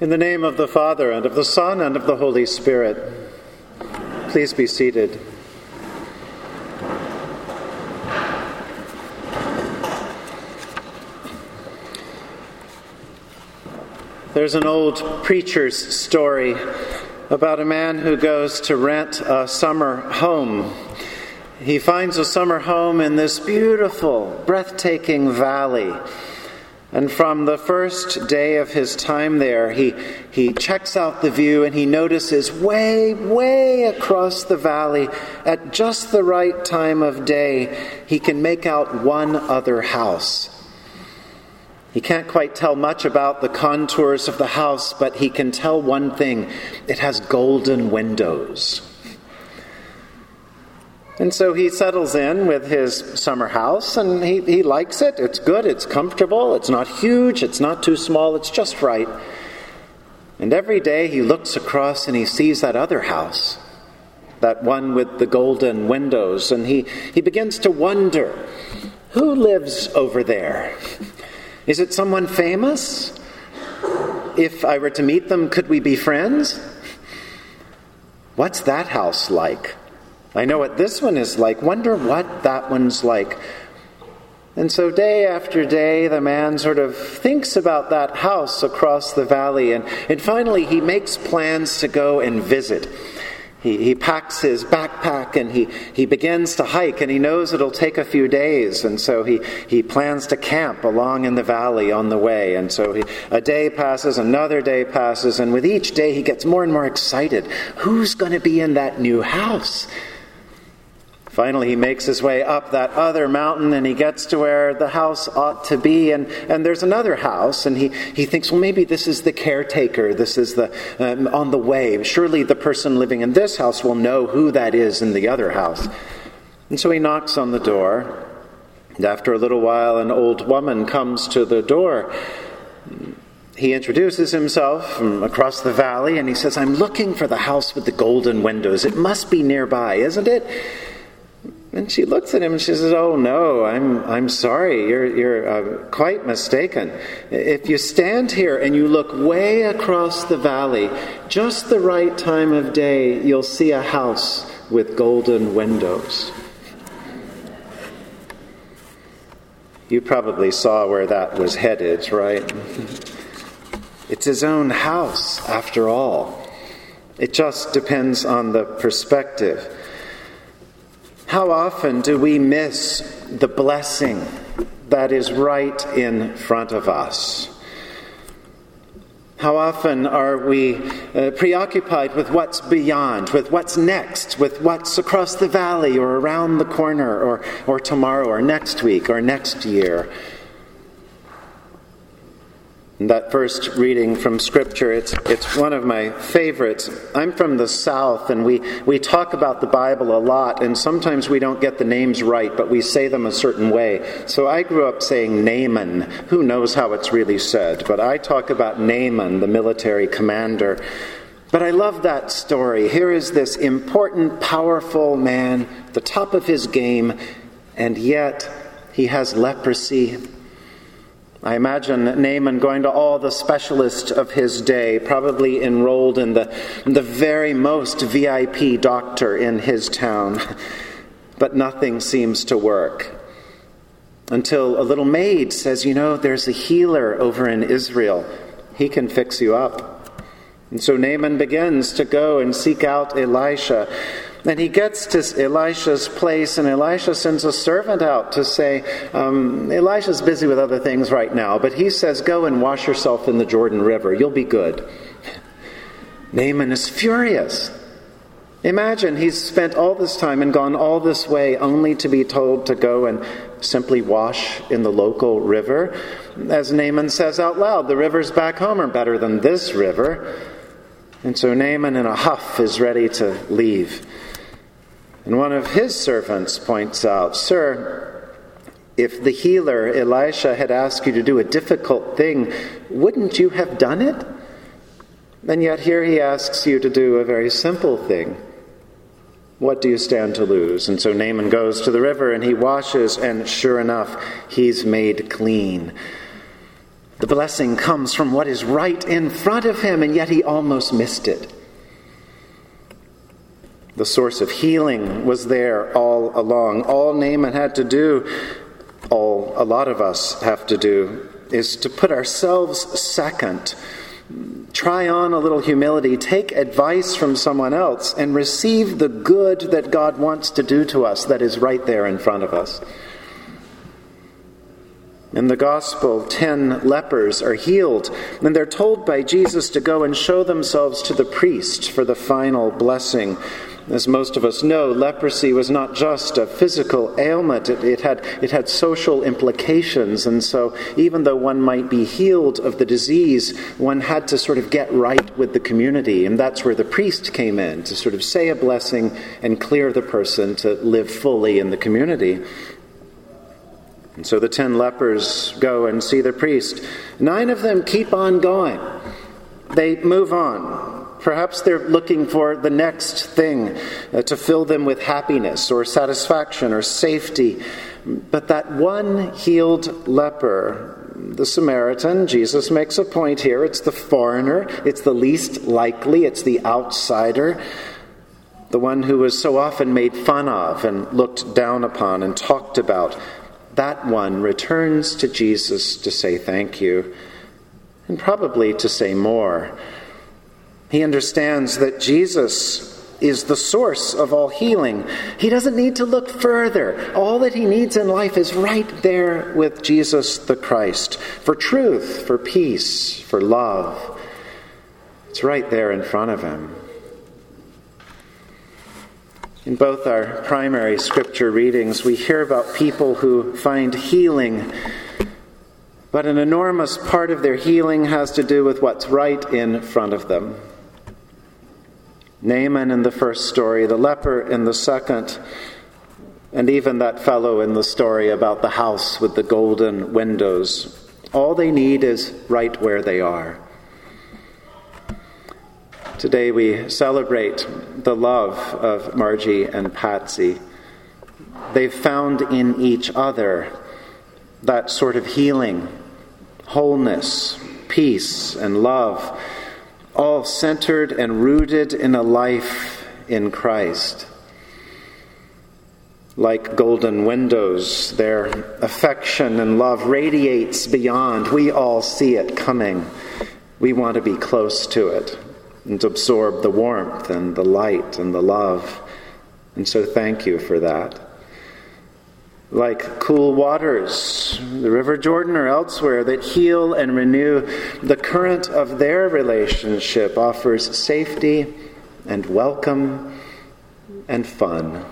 In the name of the Father, and of the Son, and of the Holy Spirit, please be seated. There's an old preacher's story about a man who goes to rent a summer home. He finds a summer home in this beautiful, breathtaking valley. And from the first day of his time there, he, he checks out the view and he notices way, way across the valley, at just the right time of day, he can make out one other house. He can't quite tell much about the contours of the house, but he can tell one thing it has golden windows. And so he settles in with his summer house and he, he likes it. It's good, it's comfortable, it's not huge, it's not too small, it's just right. And every day he looks across and he sees that other house, that one with the golden windows, and he, he begins to wonder who lives over there? Is it someone famous? If I were to meet them, could we be friends? What's that house like? I know what this one is like. Wonder what that one's like. And so, day after day, the man sort of thinks about that house across the valley, and, and finally he makes plans to go and visit. He, he packs his backpack and he, he begins to hike, and he knows it'll take a few days, and so he, he plans to camp along in the valley on the way. And so he, a day passes, another day passes, and with each day he gets more and more excited. Who's going to be in that new house? Finally, he makes his way up that other mountain and he gets to where the house ought to be. And, and there's another house, and he, he thinks, well, maybe this is the caretaker. This is the um, on the way. Surely the person living in this house will know who that is in the other house. And so he knocks on the door. And after a little while, an old woman comes to the door. He introduces himself from across the valley and he says, I'm looking for the house with the golden windows. It must be nearby, isn't it? And she looks at him and she says, Oh, no, I'm, I'm sorry. You're, you're uh, quite mistaken. If you stand here and you look way across the valley, just the right time of day, you'll see a house with golden windows. You probably saw where that was headed, right? It's his own house, after all. It just depends on the perspective. How often do we miss the blessing that is right in front of us? How often are we uh, preoccupied with what's beyond, with what's next, with what's across the valley or around the corner or, or tomorrow or next week or next year? That first reading from Scripture, it's, it's one of my favorites. I'm from the South, and we, we talk about the Bible a lot, and sometimes we don't get the names right, but we say them a certain way. So I grew up saying Naaman. Who knows how it's really said? But I talk about Naaman, the military commander. But I love that story. Here is this important, powerful man, the top of his game, and yet he has leprosy I imagine Naaman going to all the specialists of his day, probably enrolled in the, the very most VIP doctor in his town, but nothing seems to work. Until a little maid says, You know, there's a healer over in Israel. He can fix you up. And so Naaman begins to go and seek out Elisha. And he gets to Elisha's place, and Elisha sends a servant out to say, um, Elisha's busy with other things right now, but he says, Go and wash yourself in the Jordan River. You'll be good. Naaman is furious. Imagine he's spent all this time and gone all this way only to be told to go and simply wash in the local river. As Naaman says out loud, the rivers back home are better than this river. And so Naaman, in a huff, is ready to leave. And one of his servants points out, Sir, if the healer Elisha had asked you to do a difficult thing, wouldn't you have done it? And yet here he asks you to do a very simple thing. What do you stand to lose? And so Naaman goes to the river and he washes, and sure enough, he's made clean. The blessing comes from what is right in front of him, and yet he almost missed it. The source of healing was there all along. All Naaman had to do, all a lot of us have to do, is to put ourselves second. Try on a little humility, take advice from someone else, and receive the good that God wants to do to us that is right there in front of us. In the gospel, ten lepers are healed, and they're told by Jesus to go and show themselves to the priest for the final blessing. As most of us know, leprosy was not just a physical ailment, it, it, had, it had social implications. And so, even though one might be healed of the disease, one had to sort of get right with the community. And that's where the priest came in to sort of say a blessing and clear the person to live fully in the community. And so the ten lepers go and see the priest. Nine of them keep on going, they move on. Perhaps they're looking for the next thing uh, to fill them with happiness or satisfaction or safety. But that one healed leper, the Samaritan, Jesus makes a point here. It's the foreigner, it's the least likely, it's the outsider, the one who was so often made fun of and looked down upon and talked about that one returns to Jesus to say thank you, and probably to say more. He understands that Jesus is the source of all healing. He doesn't need to look further. All that he needs in life is right there with Jesus the Christ for truth, for peace, for love. It's right there in front of him. In both our primary scripture readings, we hear about people who find healing, but an enormous part of their healing has to do with what's right in front of them. Naaman in the first story, the leper in the second, and even that fellow in the story about the house with the golden windows. All they need is right where they are. Today we celebrate the love of Margie and Patsy. They've found in each other that sort of healing, wholeness, peace, and love, all centered and rooted in a life in Christ. Like golden windows, their affection and love radiates beyond. We all see it coming. We want to be close to it and absorb the warmth and the light and the love. And so thank you for that. Like cool waters, the River Jordan or elsewhere, that heal and renew, the current of their relationship offers safety and welcome and fun.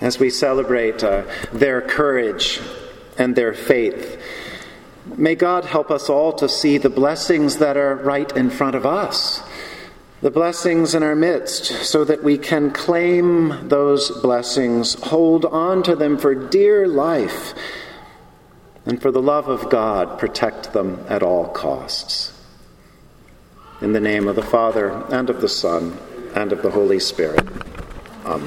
As we celebrate uh, their courage and their faith, May God help us all to see the blessings that are right in front of us, the blessings in our midst, so that we can claim those blessings, hold on to them for dear life, and for the love of God, protect them at all costs. In the name of the Father, and of the Son, and of the Holy Spirit. Amen.